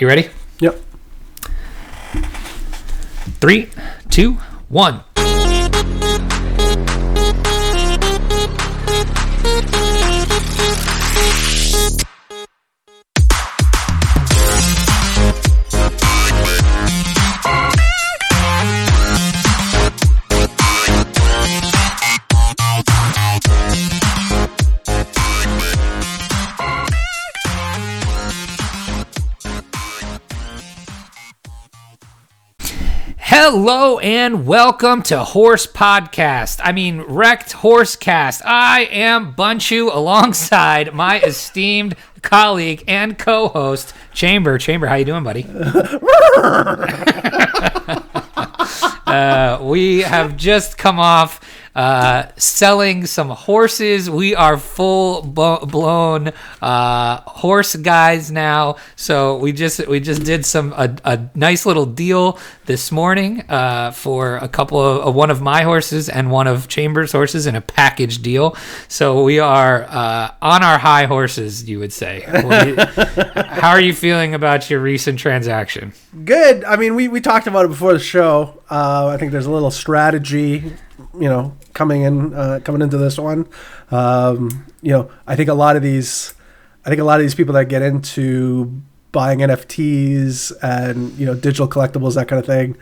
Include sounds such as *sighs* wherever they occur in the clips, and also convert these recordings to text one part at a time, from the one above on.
You ready? Yep. Three, two, one. Hello and welcome to Horse Podcast. I mean, Wrecked Horse Cast. I am Bunchu alongside my esteemed colleague and co-host Chamber. Chamber, how you doing, buddy? *laughs* uh, we have just come off uh, selling some horses. We are full blown uh, horse guys now. So we just we just did some a, a nice little deal this morning uh, for a couple of uh, one of my horses and one of Chambers' horses in a package deal. So we are uh, on our high horses, you would say. *laughs* How are you feeling about your recent transaction? Good. I mean, we, we talked about it before the show. Uh, I think there's a little strategy, you know, coming in uh, coming into this one. Um, you know, I think a lot of these, I think a lot of these people that get into buying NFTs and you know digital collectibles that kind of thing,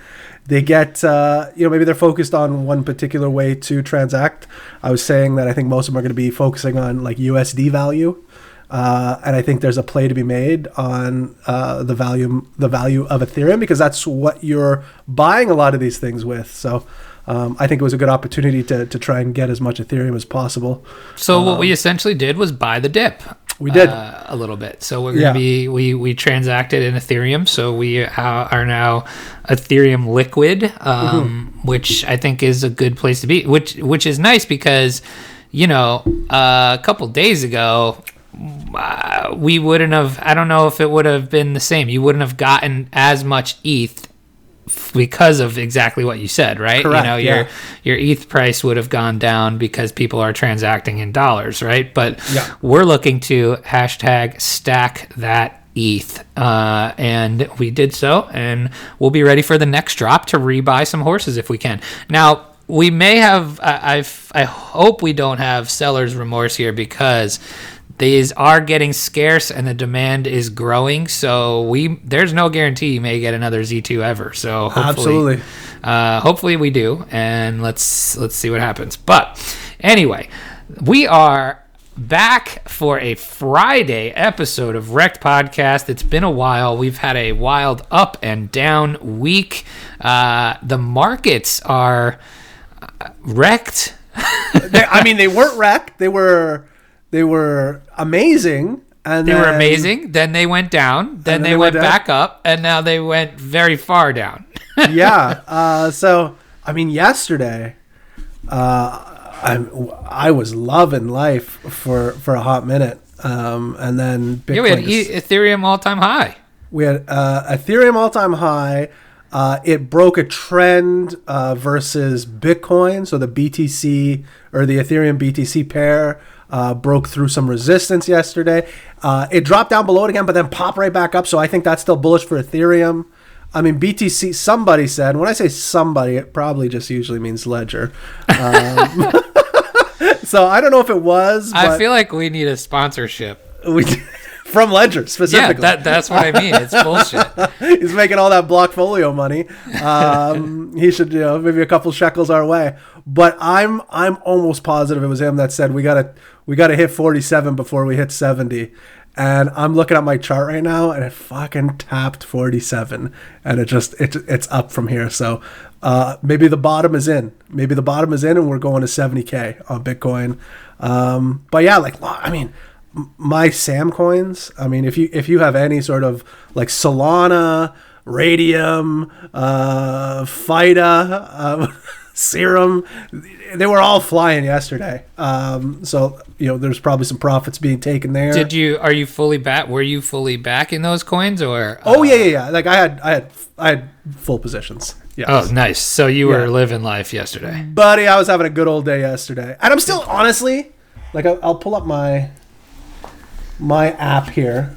they get uh, you know maybe they're focused on one particular way to transact. I was saying that I think most of them are going to be focusing on like USD value. Uh, and I think there's a play to be made on uh, the value the value of Ethereum because that's what you're buying a lot of these things with. So um, I think it was a good opportunity to, to try and get as much Ethereum as possible. So what we essentially did was buy the dip. We did. uh, a little bit. So we're gonna Yeah. be we we transacted in Ethereum. So we are now Ethereum Liquid, um, Mm-hmm. which I think is a good place to be. Which which is nice because you know uh, a couple days ago. Uh, we wouldn't have. I don't know if it would have been the same. You wouldn't have gotten as much ETH because of exactly what you said, right? Correct, you know, yeah. your your ETH price would have gone down because people are transacting in dollars, right? But Yeah. we're looking to hashtag stack that ETH, uh, and we did so, and we'll be ready for the next drop to rebuy some horses if we can. Now we may have. I, I've, I hope we don't have seller's remorse here because these are getting scarce and the demand is growing. So we there's no guarantee you may get another Z2 ever. So hopefully, Absolutely. uh, hopefully we do, and let's let's see what happens. But anyway, we are back for a Friday episode of Wrecked Podcast. It's been a while. We've had a wild up and down week. Uh, the markets are uh, wrecked. I mean, they weren't wrecked. They were they were amazing. And They were amazing. Then they went down. Then, they, went, down. back up, and now they went very far down. *laughs* yeah. Uh, so I mean, yesterday, uh, I I was loving life for for a hot minute, um, and then Bitcoin. yeah, we had e- Ethereum all time high. we had uh, Ethereum all time high. Uh, it broke a trend uh, versus Bitcoin. So the BTC or the Ethereum BTC pair uh, broke through some resistance yesterday. Uh, it dropped down below it again, but then popped right back up. So I think that's still bullish for Ethereum. I mean, BTC, somebody said, when I say somebody, it probably just usually means Ledger. Um, *laughs* so I don't know if it was, but I feel like we need a sponsorship. we, *laughs* from Ledger specifically. Yeah, that, that's what I mean. It's bullshit. *laughs* He's making all that blockfolio money. Um, he should, you know, maybe a couple shekels our way. But I'm I'm almost positive it was him that said we gotta we gotta hit 47 before we hit 70. And I'm looking at my chart right now, and it fucking tapped 47, and it just it, it's up from here. So uh, maybe the bottom is in. Maybe the bottom is in, and we're going to 70k on Bitcoin. Um, but yeah, like I mean, my Sam coins. I mean, if you if you have any sort of like Solana, Raydium, uh, FIDA, um, *laughs* Serum, they were all flying yesterday. Um, so you know, there's probably some profits being taken there. Did you? Are you fully back? Were you fully back in those coins, or? oh uh, yeah, yeah, yeah. Like I had, I had, I had full positions. Yeah. Oh, nice. So you Yeah. were living life yesterday. buddy, I was having a good old day yesterday, and I'm still honestly, like, I'll, I'll pull up my my app here,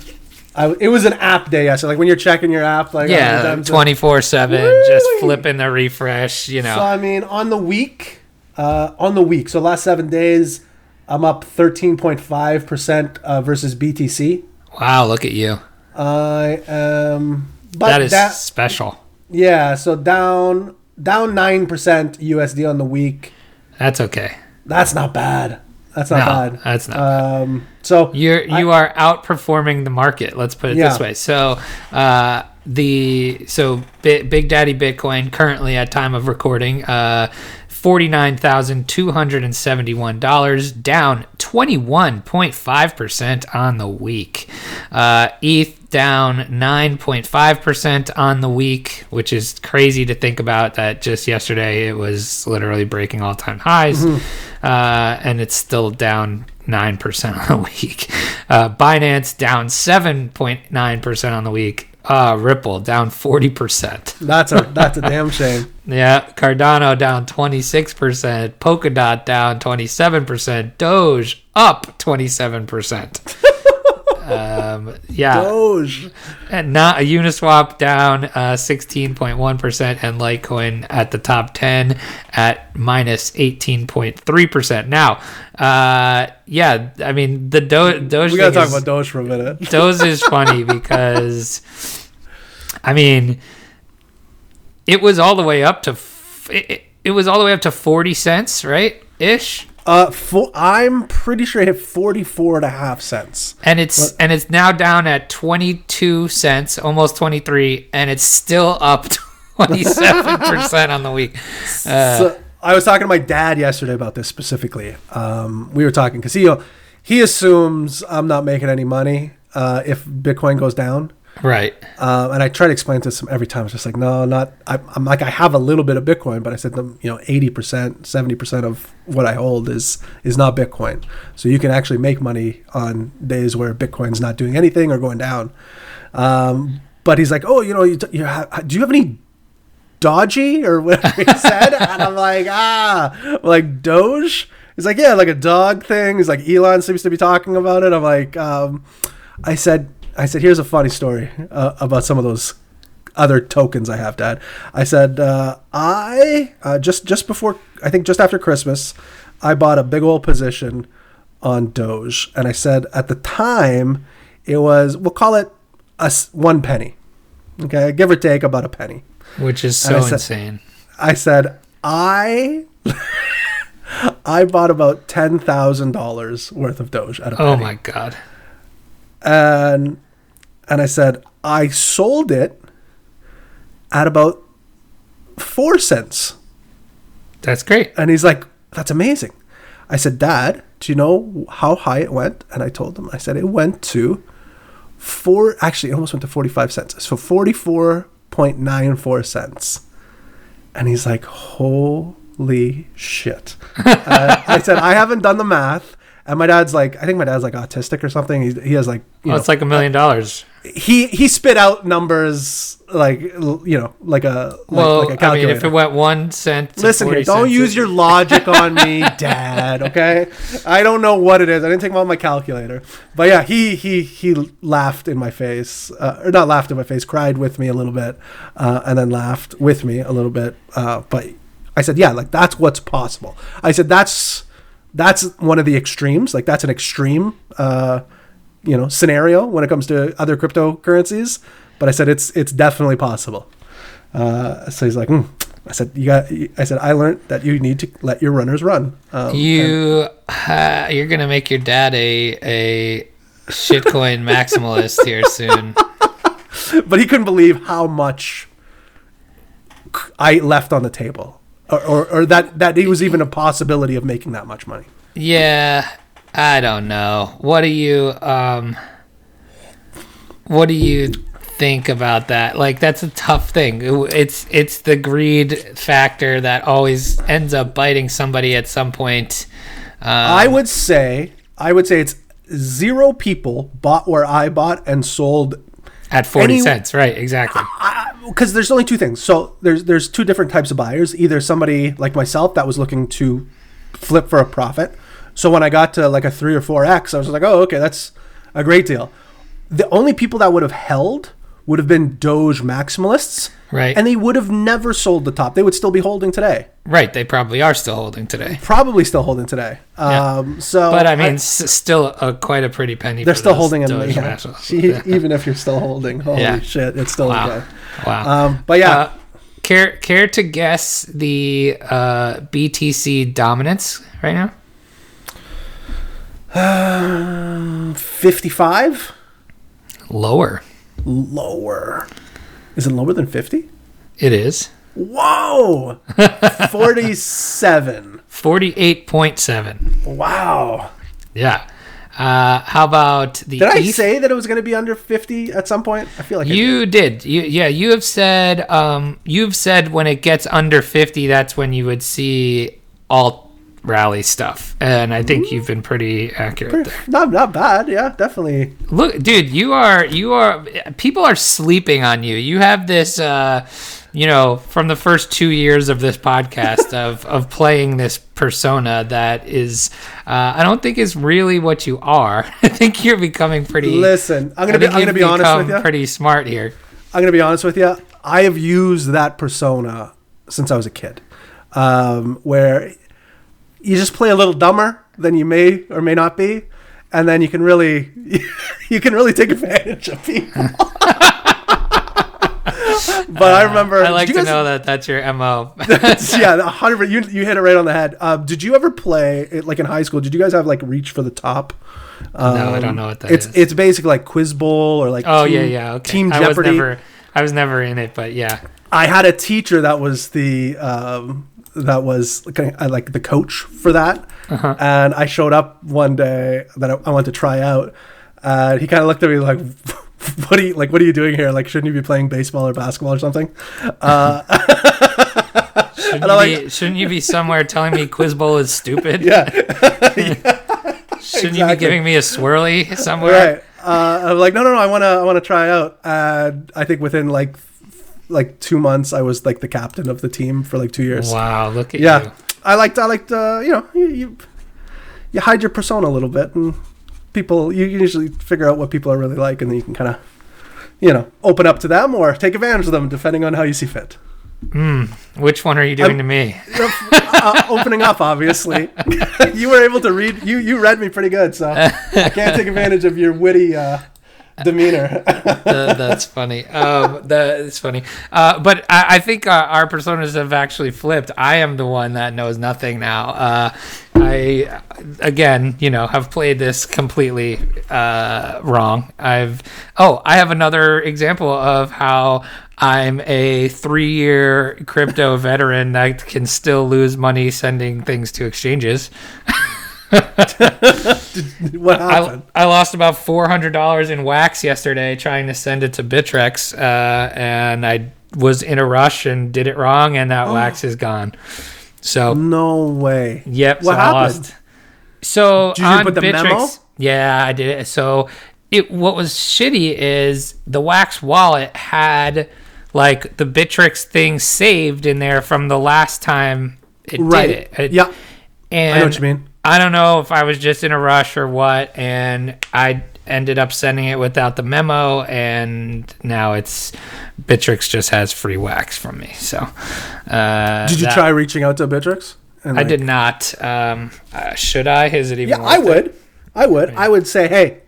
I, it was an app day. So like when you're checking your app, like Yeah, twenty four seven, just flipping the refresh. You know, So I mean, on the week, uh, on the week, so last seven days, I'm up 13.5 percent uh, versus BTC. wow, look at you. I am, but That is that- special. yeah. So down down nine percent USD on the week. That's okay. That's not bad. That's not No, bad. that's not Um, so You're you are outperforming the market. Let's put it Yeah. this way. So uh, the so Bi- Big Daddy Bitcoin currently at time of recording, uh, forty nine thousand two hundred and seventy one dollars, down twenty one point five percent on the week. Uh, ETH down nine point five percent on the week, which is crazy to think about. That just yesterday it was literally breaking all time highs, uh, and it's still down 9% on the week. Uh, Binance down 7.9% on the week. Uh, Ripple down 40%. that's a *laughs* that's a damn shame. Yeah, Cardano down 26%. Polkadot down 27%. Doge up 27%. *laughs* um, yeah. Doge. And not a Uniswap down uh, 16.1% and Litecoin at the top 10 at minus 18.3%. Now, uh, yeah, I mean, the Do- Doge We gotta talk is- about Doge for a minute. *laughs* Doge is funny *laughs* because, I mean, it was all the way up to, f- it, it- it was all the way up to 40 cents, right? Ish. Uh, fo- I'm pretty sure it hit 44 and a half cents. and it's and it's now down at 22 cents almost 23 and it's still up *laughs* 27% on the week uh, *laughs* so I was talking to my dad yesterday about this specifically. Um, we were talking because he he assumes I'm not making any money uh, if Bitcoin goes down. Right Um, and I try to explain to him every time. It's just like, no, not. I, I'm like, I have a little bit of Bitcoin, but I said, them, you know, eighty percent, seventy percent of what I hold is is not Bitcoin. So you can actually make money on days where Bitcoin's not doing anything or going down. Um, but he's like, oh, you know, you, you have, do you have any dodgy or whatever he *laughs* said? and I'm like, ah, like Doge. He's like, yeah, like a dog thing. He's like, Elon seems to be talking about it. I'm like, um, I said, I said, here's a funny story uh, about some of those other tokens I have, Dad. I said, uh, I uh, just just before, I think just after Christmas, I bought a big old position on Doge, and I said at the time it was, we'll call it a one penny, okay, give or take about a penny. which is so I said- insane I said I *laughs* I bought about ten thousand dollars worth of Doge at a penny. oh my god and and I said I sold it at about four cents. that's great And he's like, "That's amazing." I said, "Dad, do you know how high it went?" And I told him, I said it went to four. Actually, it almost went to forty-five cents. So forty-four point nine four cents. And he's like, "Holy shit!" *laughs* uh, I said, "I haven't done the math." And my dad's like, I think my dad's like autistic or something. He, he has like, you oh, know, it's like a million dollars he he spit out numbers like you know like a like, well like a i mean calculator. if it went one cent to Listen 40 here, don't use your logic on me, *laughs* Dad. Okay, I don't know what it is. I didn't take out my calculator, but yeah, he he he laughed in my face, uh, or not laughed in my face, cried with me a little bit, uh, and then laughed with me a little bit. Uh, but I said, yeah, like that's what's possible. I said that's that's one of the extremes. Like that's an extreme, uh, you know, scenario when it comes to other cryptocurrencies. But I said it's it's definitely possible. Uh, so he's like, hmm. I said, you got. I said, I learned that you need to let your runners run. Um, and- you uh, you're gonna make your dad a a shitcoin *laughs* maximalist here soon but he couldn't believe how much I left on the table, or, or, or that that it was even a possibility of making that much money. Yeah, I don't know. What do you um what do you think about that? Like that's a tough thing. It's it's the greed factor that always ends up biting somebody at some point. Um, I would say, I would say it's zero people bought where I bought and sold at 40 any- cents, right, exactly. because there's only two things. So there's there's two different types of buyers. Either somebody like myself that was looking to flip for a profit. So when I got to like a three or four x, I was like, oh, okay, that's a great deal. the only people that would have held would have been Doge maximalists, Right. And they would have never sold the top. They would still be holding today. Right. They probably are still holding today. Probably still holding today. Yeah. Um, so, But I mean, s- still a, quite a pretty penny. they're still holding in Doge *laughs* yeah. Nationals. Even if you're still holding. Holy Yeah. shit, it's still Wow. okay. Wow. Um, but yeah, Uh, care care to guess the uh, BTC dominance right now? 55 Lower. Lower. Is it lower than 50? It is Whoa! *laughs* 47. forty-eight point seven. Wow. Yeah. Uh, how about the Did I ETH? say that it was going to be under 50 at some point? I feel like I did. You did. You, yeah, you have said um, you've said when it gets under 50 that's when you would see alt rally stuff. And I think you've been pretty accurate there. Not not bad. Yeah, definitely. Look, dude, you are you are people are sleeping on you. You have this uh you know, from the first 2 years of this podcast *laughs* of of playing this persona that is uh I don't think is really what you are. *laughs* I think you're becoming pretty Listen, I'm to be I'm to be honest with you. pretty smart here. I'm to be honest with you. I have used that persona since I was a kid. Um, where you just play a little dumber than you may or may not be and then you can really *laughs* you can really take advantage of people. *laughs* but I remember I like to guys- know that that's your MO. *laughs* yeah, a hundred. You you hit it right on the head. Um, did you ever play like in high school? Did you guys have like Reach for the Top? Um, No, I don't know what that it's is. it's basically like Quiz Bowl or like Oh Team, yeah, yeah. Okay. Team I was Jeopardy. never, I was never in it, but yeah. I had a teacher that was the um, that was like the coach for that, Uh-huh. and I showed up one day that I, I wanted to try out, and he kind of looked at me like. *laughs* What are you like? What are you doing here? Like, shouldn't you be playing baseball or basketball or something? Uh, Shouldn't, *laughs* you I be, shouldn't you be somewhere telling me Quiz Bowl is stupid? *laughs* yeah, Shouldn't you be giving me a swirly somewhere? right. Uh, I'm like, no, no, no. I want to, I want to try out. And I think within like, like two months, I was like the captain of the team for like two years. Wow, look at you. Yeah, you. I liked, I liked, uh, you know, you, you, you hide your persona a little bit, and people, you usually figure out what people are really like, and then you can kind of, you know, open up to them or take advantage of them, depending on how you see fit. Hmm. Which one are you doing I'm- to me? *laughs* uh, opening up, obviously. *laughs* you were able to read. You you read me pretty good, so I can't take advantage of your witty uh, demeanor. *laughs* That's funny. Um, that's funny. Uh, but I, I think uh, our personas have actually flipped. I am the one that knows nothing now. Uh, I, again, you know, have played this completely uh, wrong. I've. Oh, I have another example of how I'm a three-year crypto veteran that can still lose money sending things to exchanges. *laughs* *laughs* what happened? I, I lost about four hundred dollars in wax yesterday trying to send it to Bittrex, uh, and I was in a rush and did it wrong, and that wax is gone. So no way. yep, What so I happened? lost. So Did you on put the Bittrex, memo? yeah, I did it. So it what was shitty is the wax wallet had like the Bittrex thing saved in there from the last time it Right. did it. It- Yeah. and I know what you mean. I don't know if I was just in a rush or what, and I ended up sending it without the memo, and now it's Bittrex just has free wax from me. So, uh, Did you that- try reaching out to Bittrex? And, I like- did not. Um, uh, should I? Is it even? Yeah, I worth it? would. I would. I would say, hey,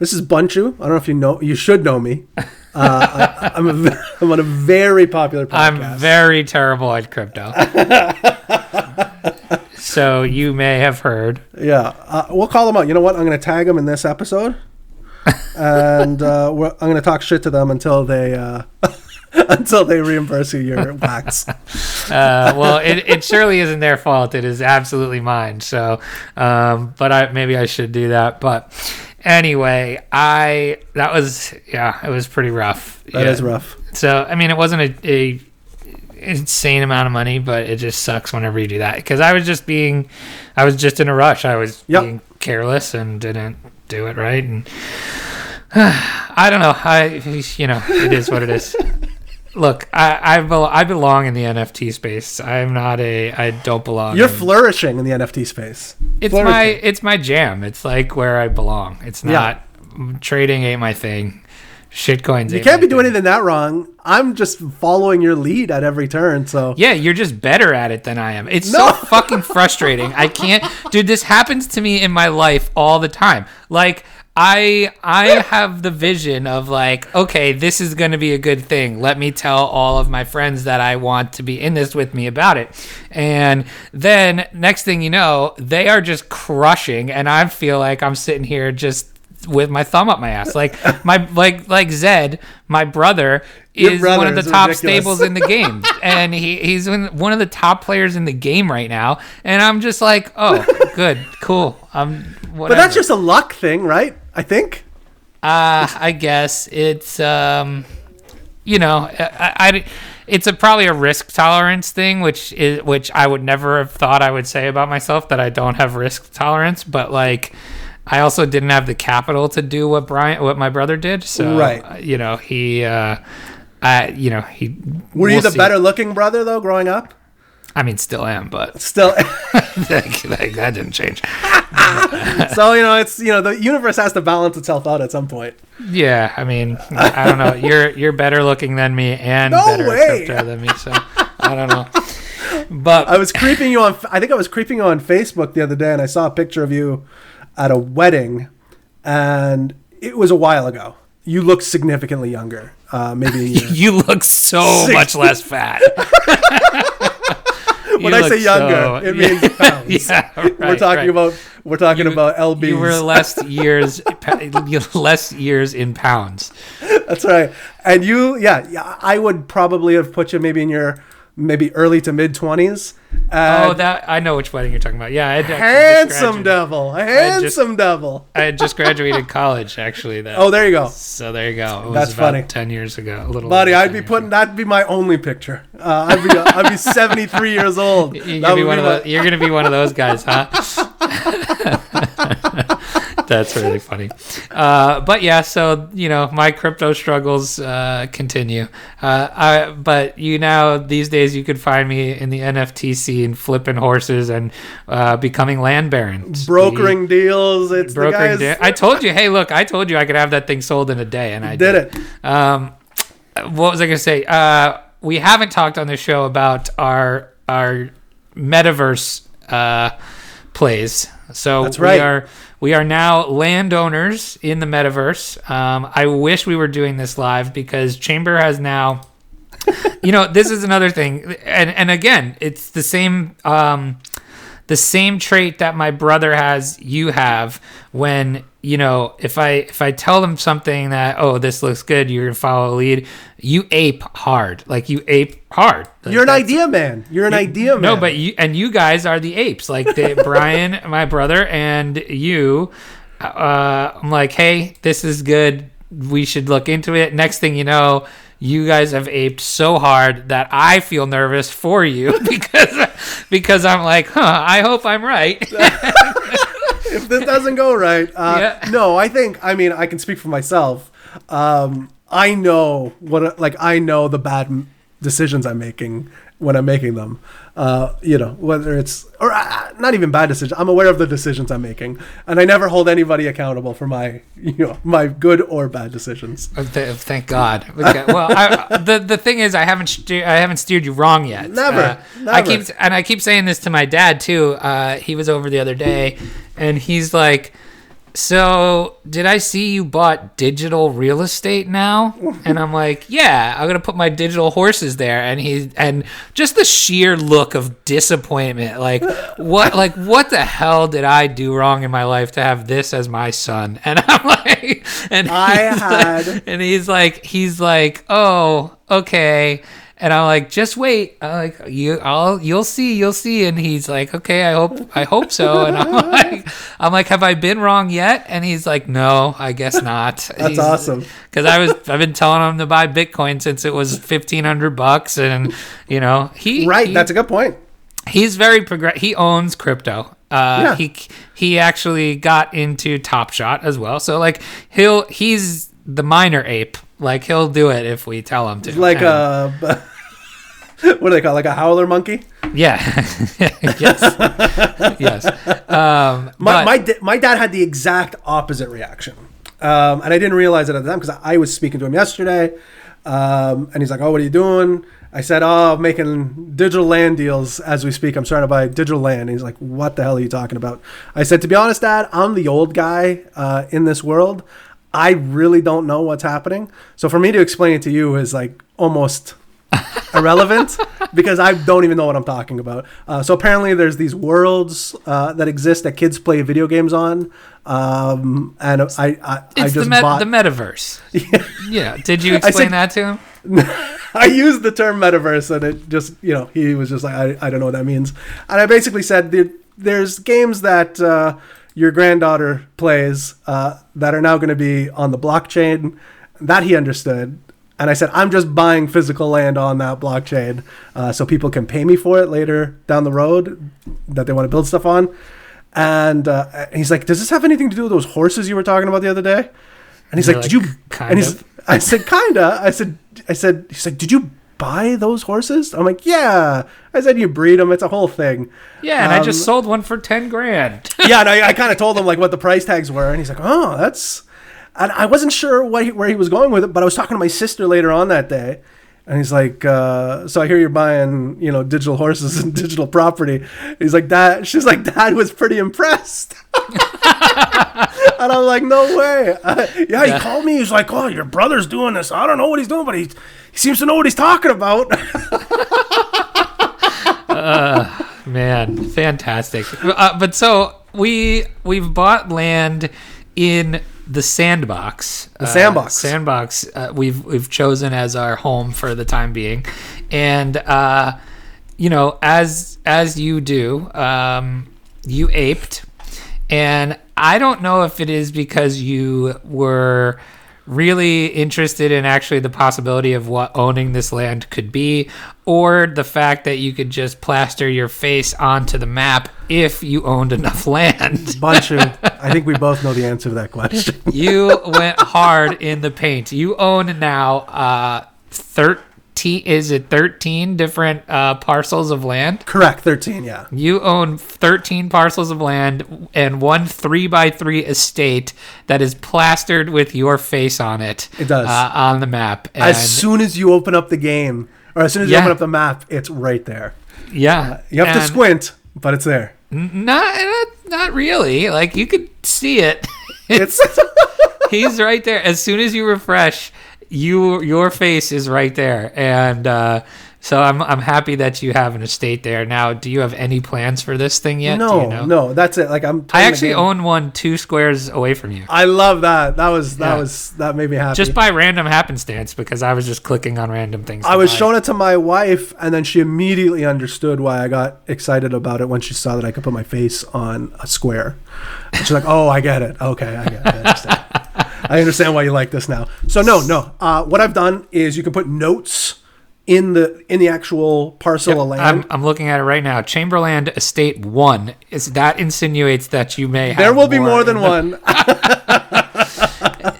this is Bunchu. I don't know if you know. You should know me. *laughs* Uh, I, I'm a, ve- *laughs* I'm on a very popular podcast. I'm very terrible at crypto. *laughs* so you may have heard. Yeah, uh, we'll call them out. You know what? I'm going to tag them in this episode, and uh, we're, I'm going to talk shit to them until they uh, *laughs* until they reimburse you your wax. *laughs* Uh, well, it, it surely isn't their fault. It is absolutely mine. So, um, but I maybe I should do that. But anyway, I that was yeah, it was pretty rough. That yeah. is rough. So I mean, it wasn't a, a insane amount of money, but it just sucks whenever you do that because I was just being, I was just in a rush. I was Yep. being careless and didn't do it right, and *sighs* I don't know. I you know it is what it is. *laughs* Look, I I, bel- I belong in the NFT space. I'm not a. I don't belong. You're in- flourishing in the NFT space. it's flourishing. my it's my jam. It's like where I belong. It's Yeah. not trading ain't my thing. Shitcoins. You eh, can't be doing anything that wrong. I'm just following your lead at every turn. So Yeah, you're just better at it than I am. It's No. so *laughs* fucking frustrating. I can't, dude. This happens to me in my life all the time. Like I, I have the vision of like, okay, this is going to be a good thing. Let me tell all of my friends that I want to be in this with me about it. And then next thing you know, they are just crushing, and I feel like I'm sitting here just with my thumb up my ass. Like my like like Zed, my brother is brother one of the top ridiculous. stables in the game, *laughs* and he, he's one one of the top players in the game right now. And I'm just like, oh, good, cool. I'm whatever. But that's just a luck thing, right? I think. uh, I guess it's um, you know, I, I it's a probably a risk tolerance thing, which is which I would never have thought I would say about myself that I don't have risk tolerance, but like. I also didn't have the capital to do what Brian, what my brother did. So, Right. uh, you know, he, uh, I, you know, he. Were you we'll the see. better looking brother though, growing up? I mean, still am, but Still. *laughs* *laughs* like, like, that didn't change. *laughs* so you know, it's you know, the universe has to balance itself out at some point. Yeah, I mean, I don't know. You're you're better looking than me and No better way. than me, so I don't know. But I was creeping you on. I think I was creeping you on Facebook the other day, and I saw a picture of you at a wedding, and it was a while ago. You look significantly younger, uh, maybe a *laughs* year. you look so much less *laughs* fat. when I say younger, so- it *laughs* means pounds. yeah, we're talking right. about we're talking You- about lbs. You were less years, less years in pounds. That's right. And you, yeah, yeah, I would probably have put you maybe in your maybe early to mid twenties. Oh, that I know which wedding you're talking about. Yeah, I just handsome devil, a just- handsome devil. I had just graduated college, actually. That, Oh, there you go, so there you go. It was That's about funny. Ten years ago, a little. buddy. I'd be putting that'd be my only picture. Uh, I'd be I'd be *laughs* seventy three years old. You're gonna be one of those. You're gonna be one of those guys, huh? *laughs* That's really funny. Uh, but yeah, so you know, my crypto struggles uh, continue. Uh, I, but you now these days you could find me in the NFT scene, flipping horses and uh, becoming land barons, brokering deals. It's brokering. the guys da- I *laughs* told you, hey, look, I told you I could have that thing sold in a day, and I did it. um, what was I going to say? Uh, we haven't talked on the show about our our metaverse uh, plays. So That's right. we are we are now landowners in the metaverse. Um, I wish we were doing this live because Chamber has now. *laughs* you know, this is another thing, and and again, it's the same. Um, the same trait that my brother has you have when you know if i if i tell them something that oh this looks good you're gonna follow a lead you ape hard. Like you ape hard. Like, You're an idea man. You're an idea man. no but you and you guys are the apes. Like the, *laughs* brian my brother and you uh i'm like hey this is good. We should look into it. Next thing you know you guys have aped so hard that I feel nervous for you *laughs* because because I'm like, huh, I hope I'm right. *laughs* if this doesn't go right, uh, Yeah. no, I think I mean I can speak for myself. Um, I know what like I know the bad decisions I'm making when I'm making them. Uh, you know whether it's or uh, not even bad decisions. I'm aware of the decisions I'm making, and I never hold anybody accountable for my you know my good or bad decisions. Oh, th- Thank God. Okay, Well, I, *laughs* the the thing is, I haven't I haven't steered you wrong yet. Never, Uh, I keep and I keep saying this to my dad too. Uh, he was over the other day, and he's like, "So did I see you bought digital real estate now?" And I'm like, "Yeah, I'm gonna put my digital horses there." And he and just the sheer look of disappointment, like what, like what the hell did I do wrong in my life to have this as my son? And I'm *laughs* like, and I he's like- had- and he's like, he's like, oh, okay. And I'm like, just wait. I'm like, you, I'll, you'll see, you'll see. And he's like, okay, I hope, I hope so. And I'm *laughs* like, I'm like, have I been wrong yet? And he's like, no, I guess not. *laughs* That's awesome. Because I was, I've been telling him to buy Bitcoin since it was fifteen hundred bucks, and you know, he Right, he- that's a good point. he's very progress. He owns crypto. Uh, Yeah. He he actually got into Top Shot as well. So like he'll he's the minor ape. Like he'll do it if we tell him to. Like And- a *laughs* *laughs* what do they call it? like a howler monkey? yeah, *laughs* yes, yes. Um, My but- my, da- my dad had the exact opposite reaction. Um, and I didn't realize it at the time because I was speaking to him yesterday. Um, and he's like, "Oh, what are you doing?" I said, "Oh, I'm making digital land deals as we speak. I'm trying to buy digital land." And he's like, "What the hell are you talking about?" I said, "To be honest, Dad, I'm the old guy uh, in this world. I really don't know what's happening. So for me to explain it to you is like almost *laughs* irrelevant because I don't even know what I'm talking about. Uh, so apparently, there's these worlds uh, that exist that kids play video games on, um, and I I, I just the, met- bought. the metaverse. *laughs* Yeah. Did you explain said- that to him? *laughs* I used the term metaverse, and it just you know he was just like I, I don't know what that means, and I basically said there's games that uh, your granddaughter plays uh, that are now going to be on the blockchain that he understood. And I said, I'm just buying physical land on that blockchain uh, so people can pay me for it later down the road that they want to build stuff on. And uh, he's like, Does this have anything to do with those horses you were talking about the other day? And he's You're like, like, Did you? "Kind and he's, of." I said, Kinda. I said, I said, He's like, Did you buy those horses? I'm like, Yeah. I said, You breed them. It's a whole thing. Yeah, and I Um, just sold one for 10 grand. yeah, and I, I *laughs* kind of told him like what the price tags were, and he's like, "Oh, that's." And I wasn't sure what he, where he was going with it, but I was talking to my sister later on that day, and he's like, uh, "So I hear you're buying, you know, digital horses *laughs* and digital property." He's like, "That." *laughs* she's like, "Dad was pretty impressed." *laughs* and I'm like, "No way!" Uh, yeah, he called me. He's like, "Oh, your brother's doing this. I don't know what he's doing, but he he seems to know what he's talking about." Man, fantastic. Uh, but so we we've bought land in the sandbox. The sandbox. sandbox. Uh, we've we've chosen as our home for the time being, and uh, you know, as as you do, um, you aped, and I don't know if it is because you were really interested in actually the possibility of what owning this land could be or the fact that you could just plaster your face onto the map if you owned enough land *laughs* Bunchu, I think we both know the answer to that question. you went hard in the paint you own now uh 13 is it 13 different uh parcels of land Correct, thirteen. Yeah. You own 13 parcels of land and one three by three estate that is plastered with your face on it. It does. uh, on the map. And as soon as you open up the game, or as soon as you open up the map, it's right there. yeah, You have to squint, but it's there. Not, not, not really. Like you could see it. It's *laughs* He's right there. As soon as you refresh, you your face is right there, and uh, so I'm I'm happy that you have an estate there. Now, do you have any plans for this thing yet? No, you know? no. That's it. Like I'm. I actually own one two squares away from you. I love that. That was that Yeah. was that made me happy. just by random happenstance because I was just clicking on random things. I was buy. showing it to my wife, and then she immediately understood why I got excited about it when she saw that I could put my face on a square. And she's like, "Oh, I get it. Okay, I get it. I understand. *laughs* I understand why you like this now." So no, no. Uh, what I've done is you can put notes in the in the actual parcel of land. I'm, I'm looking at it right now. Chamberland Estate One is that insinuates that you may have. there will be more than the- one. *laughs* *laughs*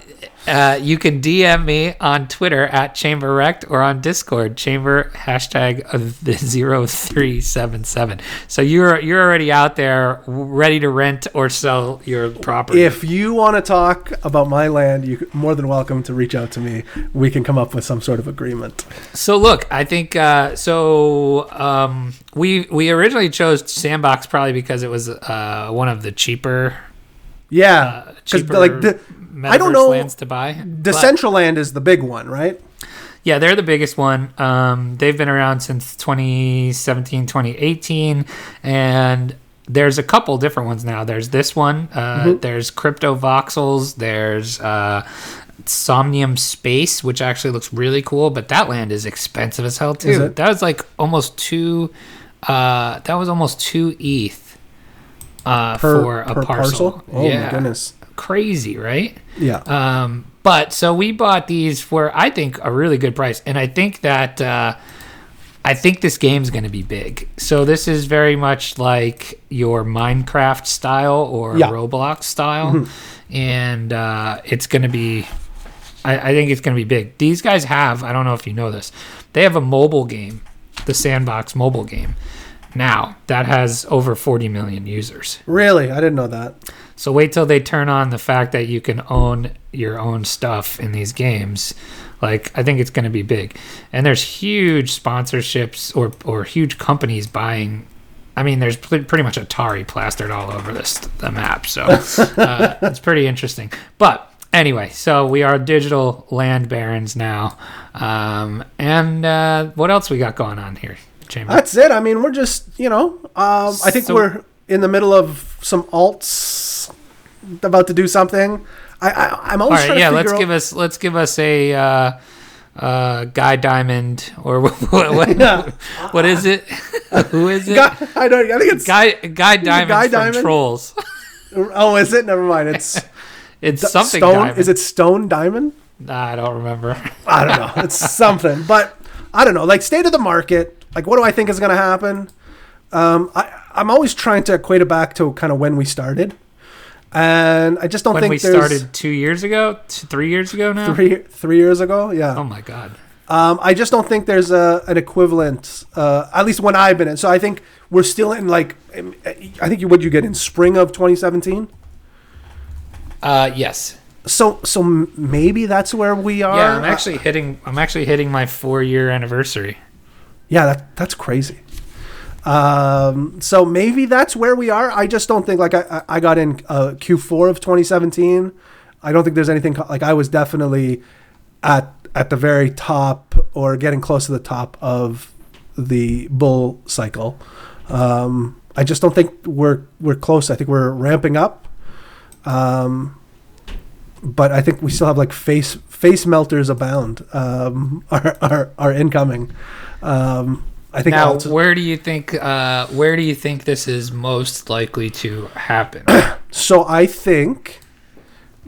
Uh, you can DM me on Twitter at ChamberRect or on Discord Chamber hashtag of the 0377. So you're you're already out there ready to rent or sell your property. If you want to talk about my land, you're more than welcome to reach out to me. We can come up with some sort of agreement. So look, I think uh, so. Um, we we originally chose Sandbox probably because it was uh, one of the cheaper, Yeah, because cheaper like the, I don't know. lands to buy. The But- Centraland is the big one, right? Yeah, they're the biggest one. Um, they've been around since 2017, 2018, and there's a couple different ones now. There's this one. Uh, Mm-hmm. There's Cryptovoxels. There's uh, Somnium Space, which actually looks really cool, but that land is expensive as hell too. That was like almost two. Uh, that was almost two ETH uh, Per, for a per parcel. Oh yeah, my goodness. crazy, right? Yeah. Um, but so we bought these for I think a really good price, and I think that uh, I think this game's going to be big. So this is very much like your Minecraft style or Yeah. Mm-hmm. Roblox style, and uh, it's going to be. I, I think it's going to be big. These guys have I don't know if you know this, they have a mobile game, the Sandbox mobile game. now that has over 40 million users. Really, I didn't know that. So wait till they turn on the fact that you can own your own stuff in these games. Like I think it's going to be big, and there's huge sponsorships or or huge companies buying. I mean, there's pretty much Atari plastered all over this the map, so uh, *laughs* it's pretty interesting. But anyway, so we are digital land barons now, um, and uh, what else we got going on here, Chamber? That's it. I mean, we're just you know, um, I think So- we're in the middle of some alts about to do something. I, I I'm always right, trying yeah. to Let's figure give out, us let's give us a uh, uh, Guy Diamond or *laughs* what? What, *laughs* Yeah. what is it? *laughs* Who is it? Guy, I don't. I think it's. Guy Guy Diamond Guy from Diamond? Trolls. oh, is it? Never mind. It's It's something. Stone. Diamond. Is it Stone Diamond? Nah, I don't remember. I don't know. It's something, but I don't know. Like state of the market. Like, what do I think is going to happen? Um, I, I'm always trying to equate it back to kind of when we started, and I just don't when think we started two years ago, three years ago now. three three years ago. Yeah. Oh my god. Um, I just don't think there's a, an equivalent, uh, at least when I've been in. So I think we're still in like, I think you would you get in spring of 2017. Uh, yes. So so m- maybe that's where we are. Yeah, I'm actually hitting. I'm actually hitting my four year anniversary. yeah, that that's crazy. Um, so maybe that's where we are. I just don't think like I I got in uh, Q4 of 2017. I don't think there's anything like I was definitely at at the very top or getting close to the top of the bull cycle. Um, I just don't think we're we're close. I think we're ramping up. Um, but I think we still have like face face melters abound. Um, are are are incoming. Um, I think Now, alt- where do you think? Uh, where do you think this is most likely to happen? *clears throat* So I think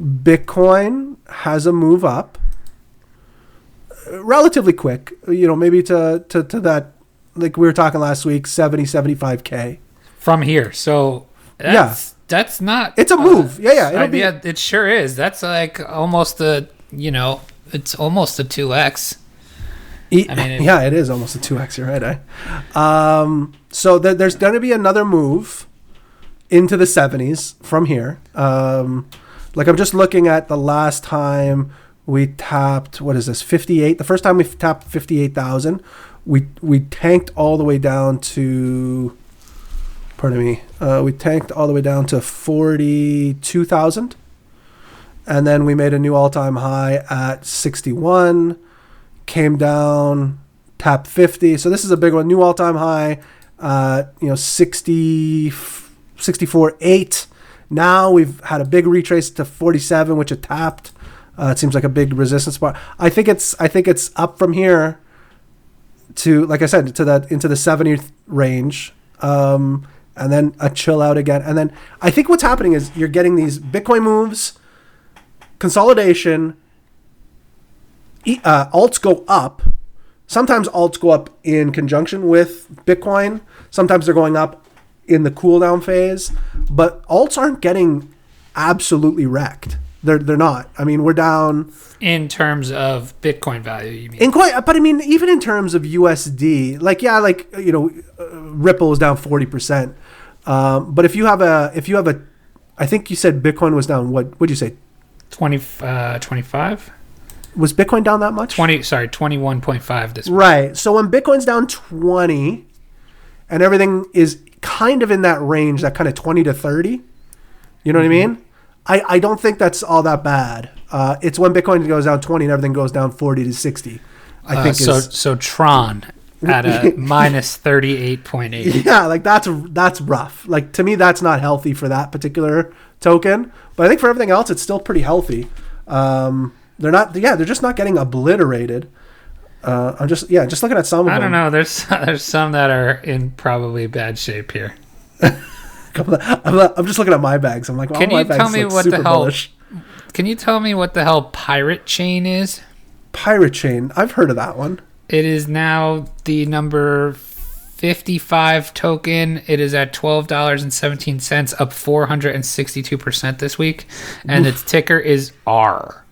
Bitcoin has a move up uh, relatively quick, you know, maybe to, to, to that, like we were talking last week, 70, 75K. from here. So that's, that's not. It's a move. Yeah, yeah, it'll uh, be- yeah, it sure is. That's like almost a you know, it's almost a two x. E- I mean, it- yeah, it is almost a 2X, you're right, eh? Um, so th- there's going to be another move into the 70s from here. Um, like I'm just looking at the last time we tapped, what is this, 58? The first time we tapped 58,000, we, we tanked all the way down to, pardon me, uh, we tanked all the way down to 42,000. And then we made a new all time high at 61 came down, top 50. So this is a big one. New all-time high, uh, you know, 60, 64, 8. Now we've had a big retrace to 47, which it tapped. Uh, it seems like a big resistance spot. I think it's I think it's up from here to like I said to that into the 70 range, um, and then a chill out again. And then I think what's happening is you're getting these Bitcoin moves, consolidation, uh, alts go up. Sometimes alts go up in conjunction with Bitcoin. Sometimes they're going up in the cool down phase. But alts aren't getting absolutely wrecked. They're they're not. I mean, we're down in terms of Bitcoin value. You mean? in quite. But I mean, even in terms of USD, like yeah, like you know, uh, Ripple is down forty percent. Um, but if you have a if you have a, I think you said Bitcoin was down. What would you say? 20, uh, 25? Was Bitcoin down that much? 20, sorry, 21.5 this week. Right. So when Bitcoin's down 20 and everything is kind of in that range, that kind of 20 to 30, you know what I mean? I, I don't think that's all that bad. Uh, it's when Bitcoin goes down 20 and everything goes down 40 to 60. I Uh, think so, is, so Tron at a *laughs* minus 38.8. yeah, like that's that's rough. Like to me, that's not healthy for that particular token. But I think for everything else, it's still pretty healthy. Um, they're not, yeah, they're just not getting obliterated. Uh, I'm just, yeah, just looking at some of I don't know. There's *laughs* there's some that are in probably bad shape here. *laughs* couple of- I'm, I'm just looking at my bags. I'm like, Can all my you tell me what the hell- bullish. Can you tell me what the hell Pirate Chain is? Pirate Chain. I've heard of that one. It is now the number 55 token. It is at $12.17, up 462% this week. And its ticker is R.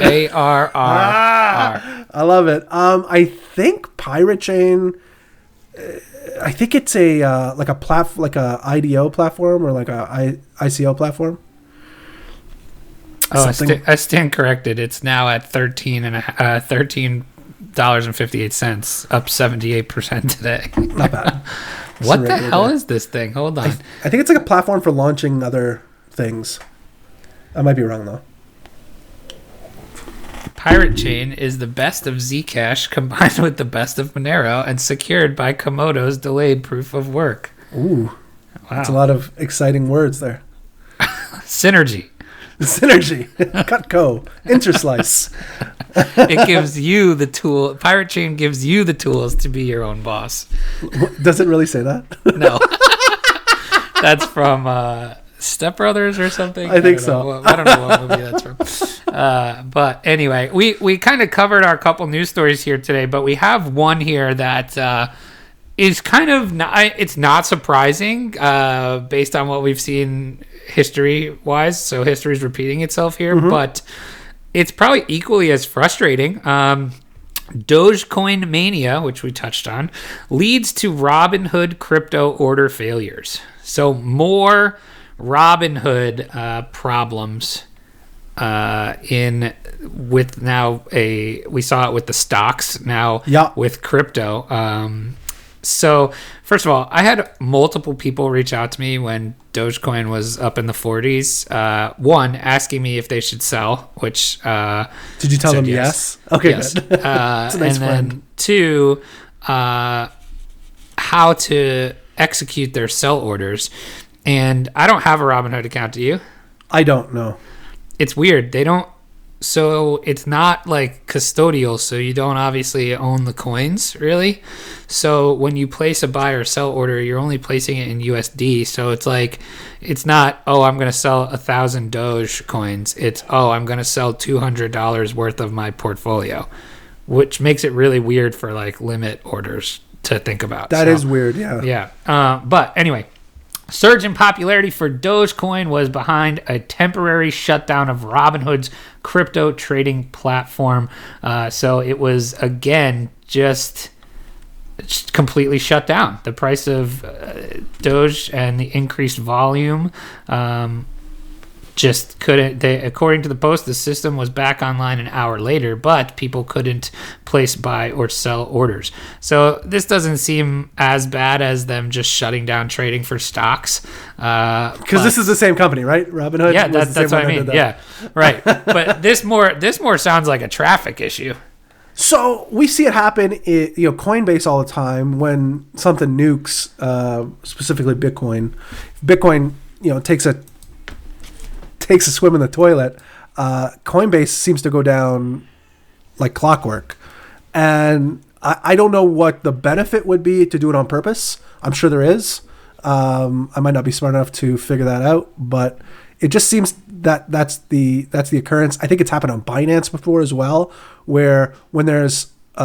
A R R R. I love it. Um, I think Pirate Chain I think it's a uh, like a plat like a IDO platform or like a I, ICO platform. Oh, I, sta- I stand corrected. It's now at thirteen and a, uh, thirteen dollars and fifty eight cents, up seventy eight percent today. Not bad. *laughs* what the hell day. is this thing? Hold on. I think it's like a platform for launching other things. I might be wrong though. Pirate Chain is the best of Zcash combined *laughs* with the best of Monero and secured by Komodo's delayed proof of work. Ooh, Wow. that's a lot of exciting words there. *laughs* Synergy. Synergy, *laughs* Cutco, Interslice. It gives you the tool. Pirate Chain gives you the tools to be your own boss. Does it really say that? No. that's from uh, Step Brothers or something. I think know so. what- I don't know what movie that's from. *laughs* Uh, but anyway, we, we kind of covered our couple news stories here today, but we have one here that uh, is kind of not, it's not surprising uh, based on what we've seen history wise. So history is repeating itself here, but it's probably equally as frustrating. Um, Dogecoin mania, which we touched on, leads to Robinhood crypto order failures. So more Robinhood uh, problems uh, in with now a we saw it with the stocks now Yeah. with crypto. Um, so first of all, I had multiple people reach out to me when Dogecoin was up in the 40s. Uh, one asking me if they should sell, which uh, Did you tell them yes? Okay, yes. good. Uh, *laughs* a nice and then two, uh, how to execute their sell orders. And I don't have a Robinhood account. Do you? I don't know. It's weird. They don't. So it's not like custodial. So you don't obviously own the coins really. So when you place a buy or sell order, you're only placing it in USD. So it's like, it's not. Oh, I'm going to sell a thousand Doge coins. It's oh, I'm going to sell two hundred dollars worth of my portfolio, which makes it really weird for like limit orders to think about. That So- is weird. Yeah. yeah. Uh, but anyway, surge in popularity for Dogecoin was behind a temporary shutdown of Robinhood's crypto trading platform. Uh, so it was again just completely shut down. The price of uh, Doge and the increased volume um, just couldn't. They, according to the post, the system was back online an hour later, but people couldn't place buy or sell orders. So this doesn't seem as bad as them just shutting down trading for stocks. Because Because this is the same company, right? Robinhood. yeah, was that's the that's same what I mean. that. Yeah, right. *laughs* but this more this more sounds like a traffic issue. So we see it happen, i you know, Coinbase all the time when something nukes, uh, specifically Bitcoin. Bitcoin, you know, takes a takes a swim in the toilet. Uh, Coinbase seems to go down like clockwork, and I, I don't know what the benefit would be to do it on purpose. I'm sure there is. Um, I might not be smart enough to figure that out, but it just seems that that's the that's the occurrence. I think it's happened on Binance before as well, where when there's a,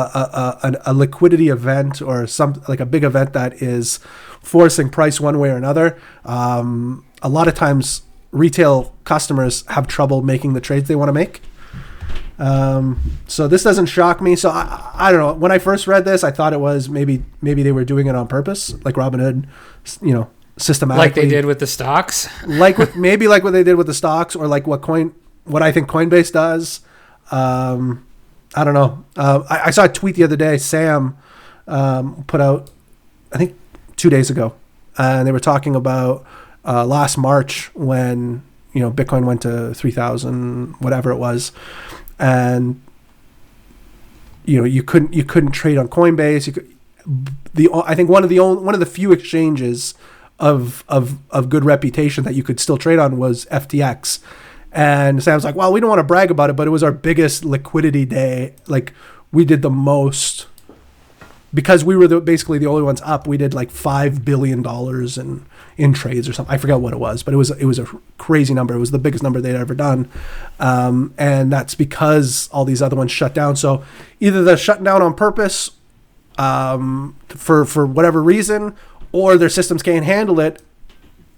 a, a, liquidity event or some like a big event that is forcing price one way or another, um, a lot of times retail customers have trouble making the trades they want to make. Um, so this doesn't shock me. So I, I don't know. When I first read this, I thought it was maybe maybe they were doing it on purpose, like Robinhood, you know, systematically, Like they did with the stocks. like with *laughs* maybe like what they did with the stocks, or like what coin, what I think Coinbase does. Um, I don't know. Uh, I, I saw a tweet the other day. Sam um, put out, I think two days ago, and they were talking about uh, last March when you know Bitcoin went to three thousand, whatever it was, and you know you couldn't you couldn't trade on Coinbase. You could, the I think one of the only one of the few exchanges of of of good reputation that you could still trade on was FTX. And Sam's like, well, we don't want to brag about it, but it was our biggest liquidity day. Like we did the most because we were the, basically the only ones up. We did like five billion dollars in in trades or something. I forgot what it was, but it was it was a crazy number. It was the biggest number they'd ever done, um, and that's because all these other ones shut down. So either they're shutting down on purpose um, for for whatever reason, or their systems can't handle it.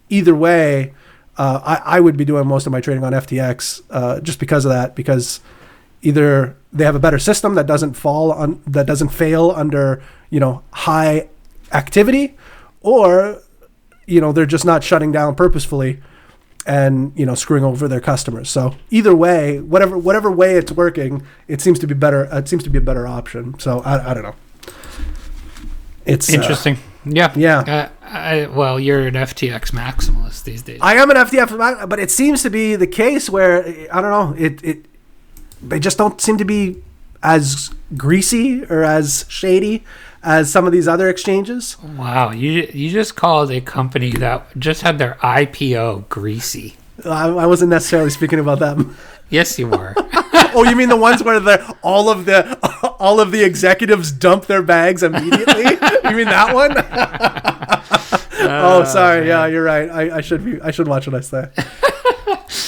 Either way, uh, I, I would be doing most of my trading on FTX uh, just because of that. Because either they have a better system that doesn't fall on that doesn't fail under you know high activity, or you know they're just not shutting down purposefully and you know screwing over their customers. So either way, whatever whatever way it's working, it seems to be better. It seems to be a better option. So I, I don't know. It's uh, Interesting. yeah. yeah. Uh, I, well, you're an FTX maximalist these days. I am an FTF, but it seems to be the case where I don't know. It it they just don't seem to be as greasy or as shady as some of these other exchanges. wow, you you just called a company that just had their IPO greasy. I, I wasn't necessarily speaking about them. Yes, you were. *laughs* Oh, you mean the ones where the all of the all of the executives dump their bags immediately? you mean that one? *laughs* Oh, oh, sorry. Yeah, you're right. I, I should be. I should watch what I say.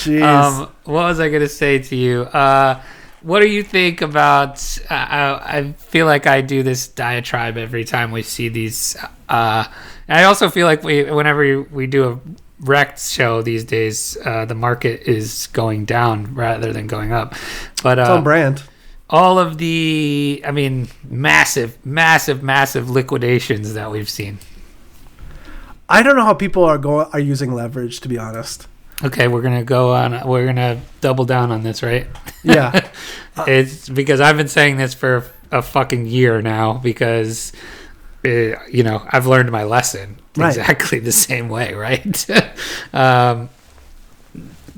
Jeez. um, what was I going to say to you? Uh, what do you think about? Uh, I, I feel like I do this diatribe every time we see these. Uh, I also feel like we, whenever we do a wrecked show these days, uh, the market is going down rather than going up. But uh, brand. all of the, I mean, massive, massive, massive liquidations that we've seen. I don't know how people are going are using leverage. To be honest. Okay, we're gonna go on. We're gonna double down on this, right? Yeah. *laughs* it's because I've been saying this for a fucking year now because uh, you know I've learned my lesson Right. exactly the same way, right? *laughs* um,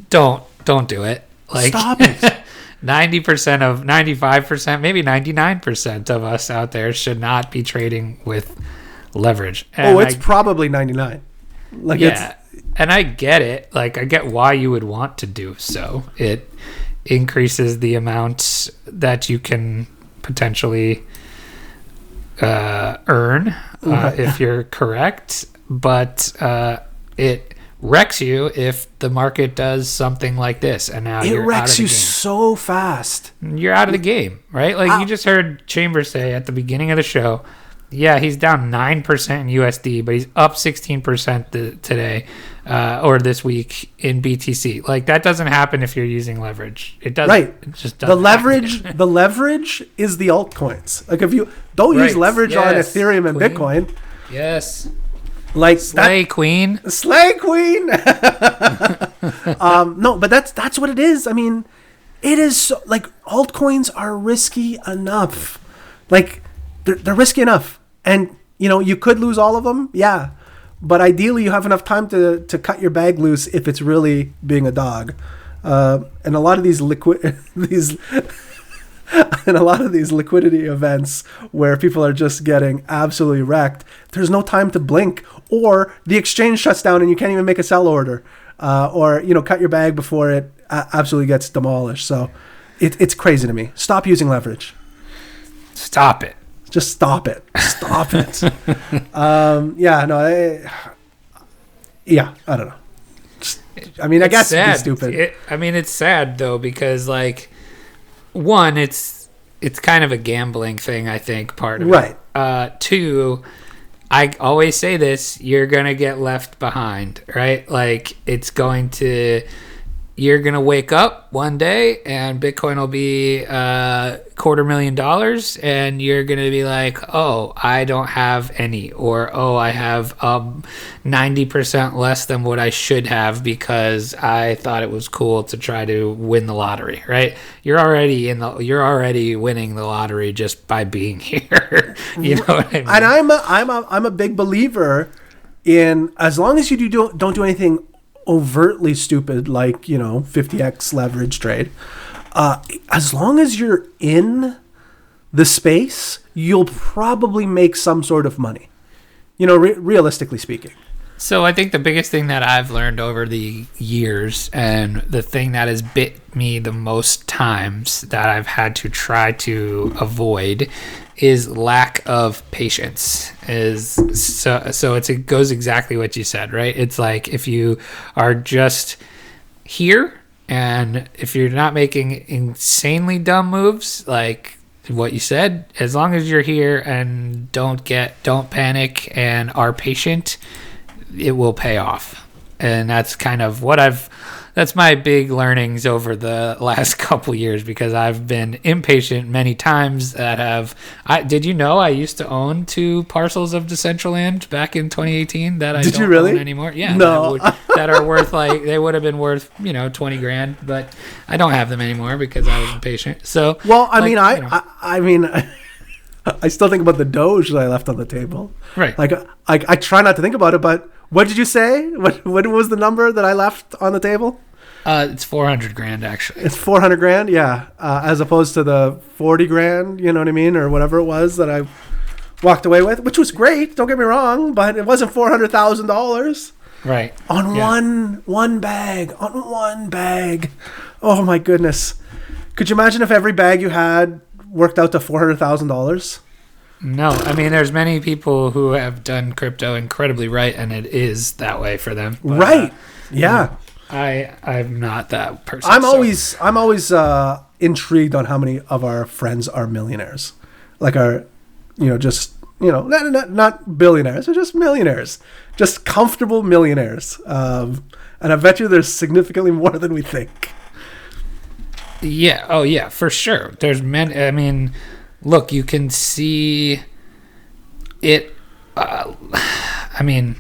don't don't do it. Like Stop *laughs* it. Ninety percent of ninety-five percent, maybe ninety-nine percent of us out there should not be trading with leverage. And oh, it's I- probably 99. Like yeah, and I get it. Like I get why you would want to do so. It increases the amount that you can potentially uh, earn uh, if you're correct, but uh, it wrecks you if the market does something like this, and now it you're out of wrecks the you game. so fast. You're out of the game, right? Like Ow. you just heard Chambers say at the beginning of the show. Yeah, he's down nine percent in USD, but he's up sixteen percent today uh, or this week in BTC. Like that doesn't happen if you're using leverage. It doesn't. Right. It just The doesn't leverage, the leverage is the altcoins. Like if you don't use Right. leverage on Ethereum and Queen. Bitcoin, yes. like Slay Queen. slay queen. *laughs* um, no, but that's that's what it is. I mean, it is so, like altcoins are risky enough. Like they're, they're risky enough, and you know you could lose all of them. Yeah, but ideally you have enough time to to cut your bag loose if it's really being a dog. Uh, and a lot of these liquid *laughs* these *laughs* in a lot of these liquidity events where people are just getting absolutely wrecked, there's no time to blink, or the exchange shuts down and you can't even make a sell order, uh, or you know cut your bag before it absolutely gets demolished. So it, it's crazy to me. Stop using leverage. Stop it. Just stop it. Stop it. *laughs* um, yeah, no, I, yeah, I don't know. Just- I mean, I It's guess sad. stupid. It- I mean, it's sad though because like, one, it's it's kind of a gambling thing. I think part of it. Right. Uh, two, I always say this: you're gonna get left behind, right? Like it's going to. You're gonna wake up one day and Bitcoin will be uh, quarter million dollars, and you're gonna be like, "Oh, I don't have any," or "Oh, I have um ninety percent less than what I should have because I thought it was cool to try to win the lottery." Right? You're already in the. You're already winning the lottery just by being *laughs* here. you know what I mean? and I'm a, I'm a, I'm a big believer in as long as you do don't, don't do anything overtly stupid like you know 50x leverage trade. Uh, as long as you're in the space you'll probably make some sort of money you know re- realistically speaking. So I think the biggest thing that I've learned over the years and the thing that has bit me the most times that I've had to try to avoid is lack of patience is so so it goes exactly what you said right? It's like if you are just here and if you're not making insanely dumb moves like what you said as long as you're here and don't get don't panic and are patient it will pay off. And that's kind of what i've that's my big learnings over the *laughs* last couple years because I've been impatient many times that have I did you know I used to own two parcels of Decentraland back in 2018 that I Did you don't really? own anymore? Yeah. No. That, would, *laughs* that are worth like they would have been worth, you know, 20 grand, but I don't have them anymore because I was impatient. So Well, I like, mean, I, you know. I, I mean, *laughs* I still think about the Doge that I left on the table. Right. Like, I, I try not to think about it, but what did you say? What, what was the number that I left on the table? Uh, it's 400 grand actually. It's 400 grand, yeah, uh, as opposed to the 40 grand, you know what I mean, or whatever it was that I walked away with, which was great. Don't get me wrong, but it wasn't $400,000 Right. on Yeah. one one bag, on one bag. Oh my goodness. Could you imagine if every bag you had worked out to $400,000? No, I mean, there's many people who have done crypto incredibly right, and it is that way for them. But, uh, Right. Yeah. I I'm not that person. I'm so- always I'm always uh, intrigued on how many of our friends are millionaires, like our, you know, just you know, not not, not billionaires, but just millionaires, just comfortable millionaires. Um, and I bet you there's significantly more than we think. Yeah. Oh, yeah, for sure. There's men. I mean, look, you can see it. Uh, *sighs* I mean,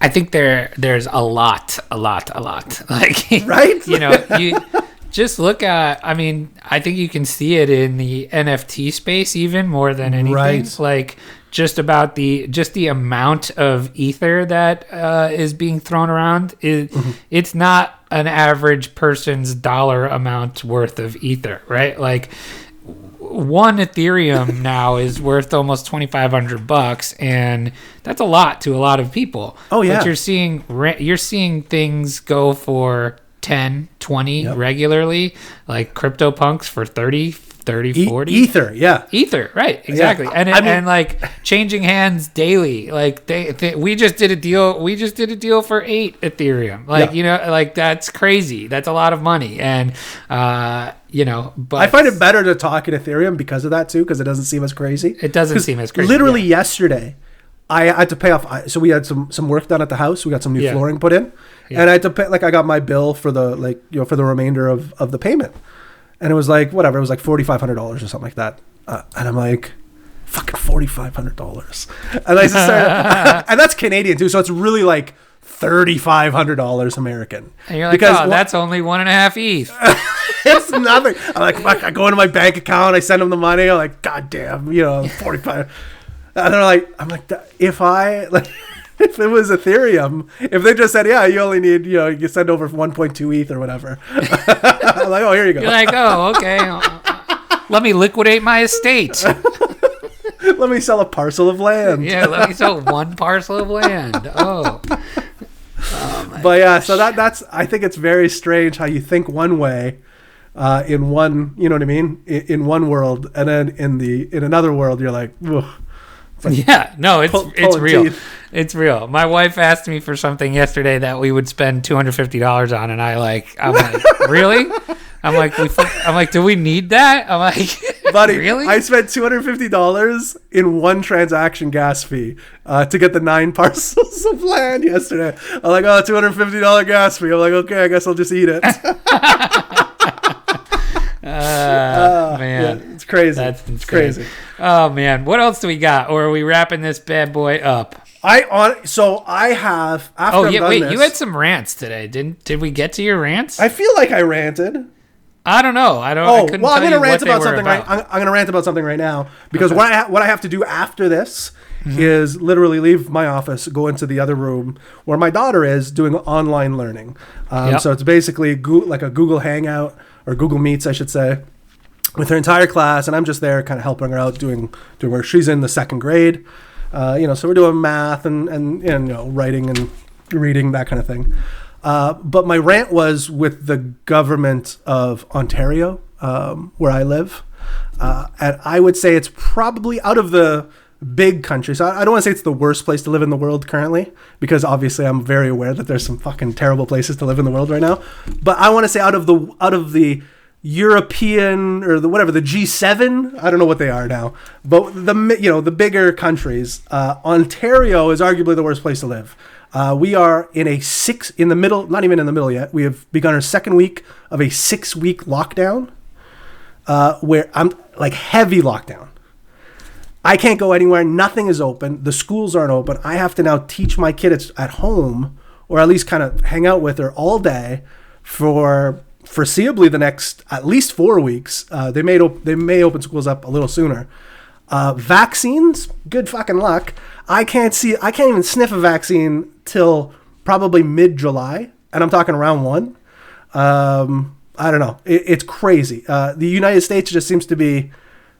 I think there there's a lot, a lot, a lot. *laughs* Like, Right? You know, you just look at. I mean, I think you can see it in the NFT space even more than anything. Right. Like just about the just the amount of ether that uh, is being thrown around is Mm-hmm. it's not an average person's dollar amount worth of ether, right? Like one Ethereum *laughs* now is worth almost twenty five hundred bucks, and that's a lot to a lot of people. Oh, yeah. but you're seeing you're seeing things go for 10, 20 Yep. regularly, like CryptoPunks for 30, 30, E- 40. ether, yeah. Ether, right? Exactly, and I mean- and like changing hands daily. Like they, they, we just did a deal. We just did a deal for eight Ethereum. Like Yeah. you know, like that's crazy. That's a lot of money, and uh, you know, but I find it better to talk in Ethereum because of that too, because it doesn't seem as crazy. It doesn't seem as crazy, Literally yeah. yesterday, I had to pay off. So we had some some work done at the house. We got some new Yeah. flooring put in, Yeah. and I had to pay. Like I got my bill for the like you know for the remainder of of the payment, and it was like whatever. It was like forty five hundred dollars or something like that. Uh, and I'm like, fucking forty five hundred dollars, and I just started, *laughs* and that's Canadian too. So it's really like. Thirty five hundred dollars American. And you're like, Because oh, that's only one and a half ETH. *laughs* it's nothing. I'm like, fuck, I go into my bank account, I send them the money. I'm like, god damn, you know, *laughs* 45. And they're like, I'm like, if I, like, *laughs* if it was Ethereum, if they just said, yeah, you only need, you know, you send over 1.2 ETH or whatever. I'm like, oh, here you go. You're like, oh, okay. Let me liquidate my estate. Let me sell a parcel of land. Yeah, let me sell one parcel of land. Oh, but yeah, so that that's, I think it's very strange how you think one way. Uh, in one, you know what I mean, in, in one world, and then in the in another world, you're like, Ugh. yeah. No, it's Pull- it's pulling real. teeth. It's real. My wife asked me for something yesterday that we would spend two hundred fifty dollars on, and I like, I'm like, *laughs* really? I'm like, we, I'm like, do we need that? I'm like, *laughs* buddy. really? I spent two hundred fifty dollars in one transaction gas fee uh, to get the nine *laughs* parcels of land yesterday. I'm like, oh, oh, two hundred fifty dollar gas fee. I'm like, okay, I guess I'll just eat it. *laughs* Uh, man. Yeah, it's crazy. That's it's crazy. Oh man, what else do we got? Or are we wrapping this bad boy up? I on so I have after Oh yeah, wait. this, You had some rants today, didn't? Did we get to your rants? I feel like I ranted. I don't know. I don't. I Oh couldn't well, I'm gonna rant what they about something right. I'm, I'm gonna rant about something right now because Okay. what I ha- what I have to do after this Mm-hmm. is literally leave my office, go into the other room where my daughter is doing online learning. Um, Yep. So it's basically go- like a Google Hangout or Google Meets, I should say, with her entire class, and I'm just there, kind of helping her out, doing doing work. She's in the second grade, uh, you know, so we're doing math and and, and you know writing and reading that kind of thing. Uh, but my rant was with the government of Ontario, um, where I live, uh, and I would say it's probably out of the big countries. I, I don't want to say it's the worst place to live in the world currently, because obviously I'm very aware that there's some fucking terrible places to live in the world right now. But I want to say out of the out of the European or the whatever the G7. I don't know what they are now, but the you know the bigger countries. Uh, Ontario is arguably the worst place to live. Uh, we are in a six in the middle, not even in the middle yet. We have begun our second week of a six week lockdown, uh, where I'm like heavy lockdown. I can't go anywhere. Nothing is open. The schools aren't open. I have to now teach my kids at home, or at least kind of hang out with her all day for foreseeably the next at least four weeks. Uh, they may op- they may open schools up a little sooner. Uh, vaccines, good fucking luck. I can't see. I can't even sniff a vaccine till probably mid July, and I'm talking around one. Um, I don't know. It, it's crazy. Uh, the United States just seems to be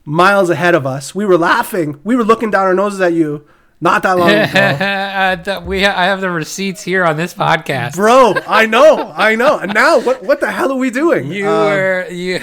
miles ahead of us. We were laughing. We were looking down our noses at you not that long ago. *laughs* uh, we ha- I have the receipts here on this podcast. Bro, I know, I know. And now, what what the hell are we doing? You Um, were you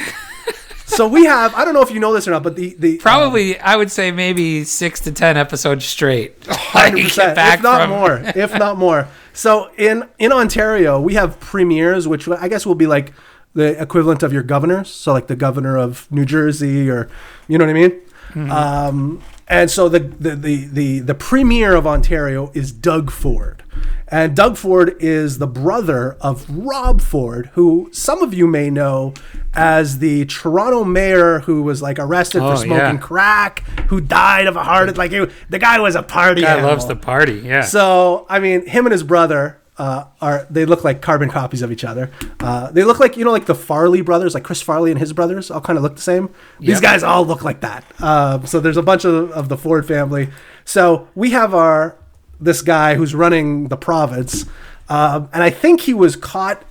so we have. I don't know if you know this or not, but the the probably I would say maybe six to ten episodes straight. *laughs* hundred percent, if not from- more, if *laughs* not more. So in in Ontario, we have premiers, which I guess will be like the equivalent of your governors. So like the governor of New Jersey, or you know what I mean. Hmm. Um, and so the, the the the the premier of Ontario is Doug Ford, and Doug Ford is the brother of Rob Ford, who some of you may know as the Toronto mayor who was like arrested Oh, for smoking yeah. crack, who died of a heart. Attack. Like it, the guy was a party. Guy animal. loves the party. Yeah. So I mean, him and his brother uh, are they look like carbon copies of each other. Uh, they look like you know like the Farley brothers, like Chris Farley and his brothers, all kind of look the same. These guys all look like that. Um, so there's a bunch of, of the Ford family. So we have our this guy who's running the province, um, and I think he was caught.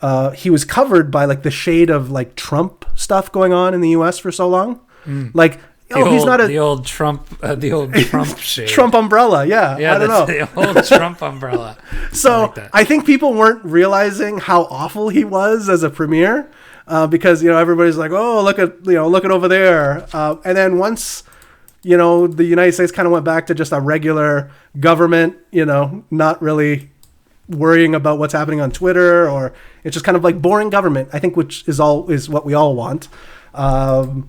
Uh, he was covered by like the shade of like Trump stuff going on in the U.S. for so long. Like, the oh, old, he's not a the old Trump, uh, the old *laughs* Trump shade. Trump umbrella. Yeah, Yeah, I don't know. the old Trump umbrella. *laughs* So like. I think people weren't realizing how awful he was as a premier, uh, because you know everybody's like, oh look at you know look at over there, uh, and then once you know the United States kind of went back to just a regular government, you know, not really worrying about what's happening on Twitter or it's just kind of like boring government. I think which is all is what we all want. Um,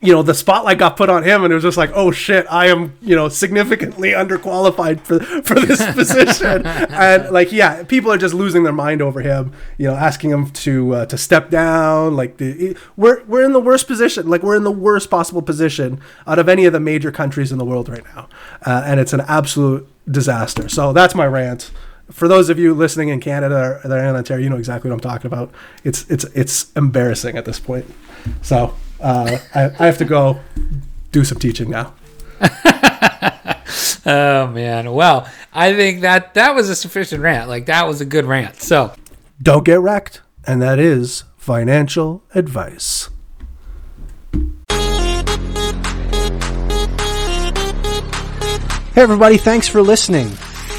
you know, the spotlight got put on him, and it was just like, oh shit, I am, you know, significantly underqualified for for this *laughs* position, and like, yeah, people are just losing their mind over him, you know, asking him to uh, to step down. Like, the, we're we're in the worst position, like we're in the worst possible position out of any of the major countries in the world right now, uh, and it's an absolute disaster. So that's my rant. For those of you listening in Canada or that are in Ontario, you know exactly what I'm talking about. It's it's it's embarrassing at this point. So uh, I, I have to go do some teaching now. *laughs* Oh man. Well, I think that that was a sufficient rant. Like that was a good rant. So Don't get wrecked, and that is financial advice. Hey, everybody, thanks for listening.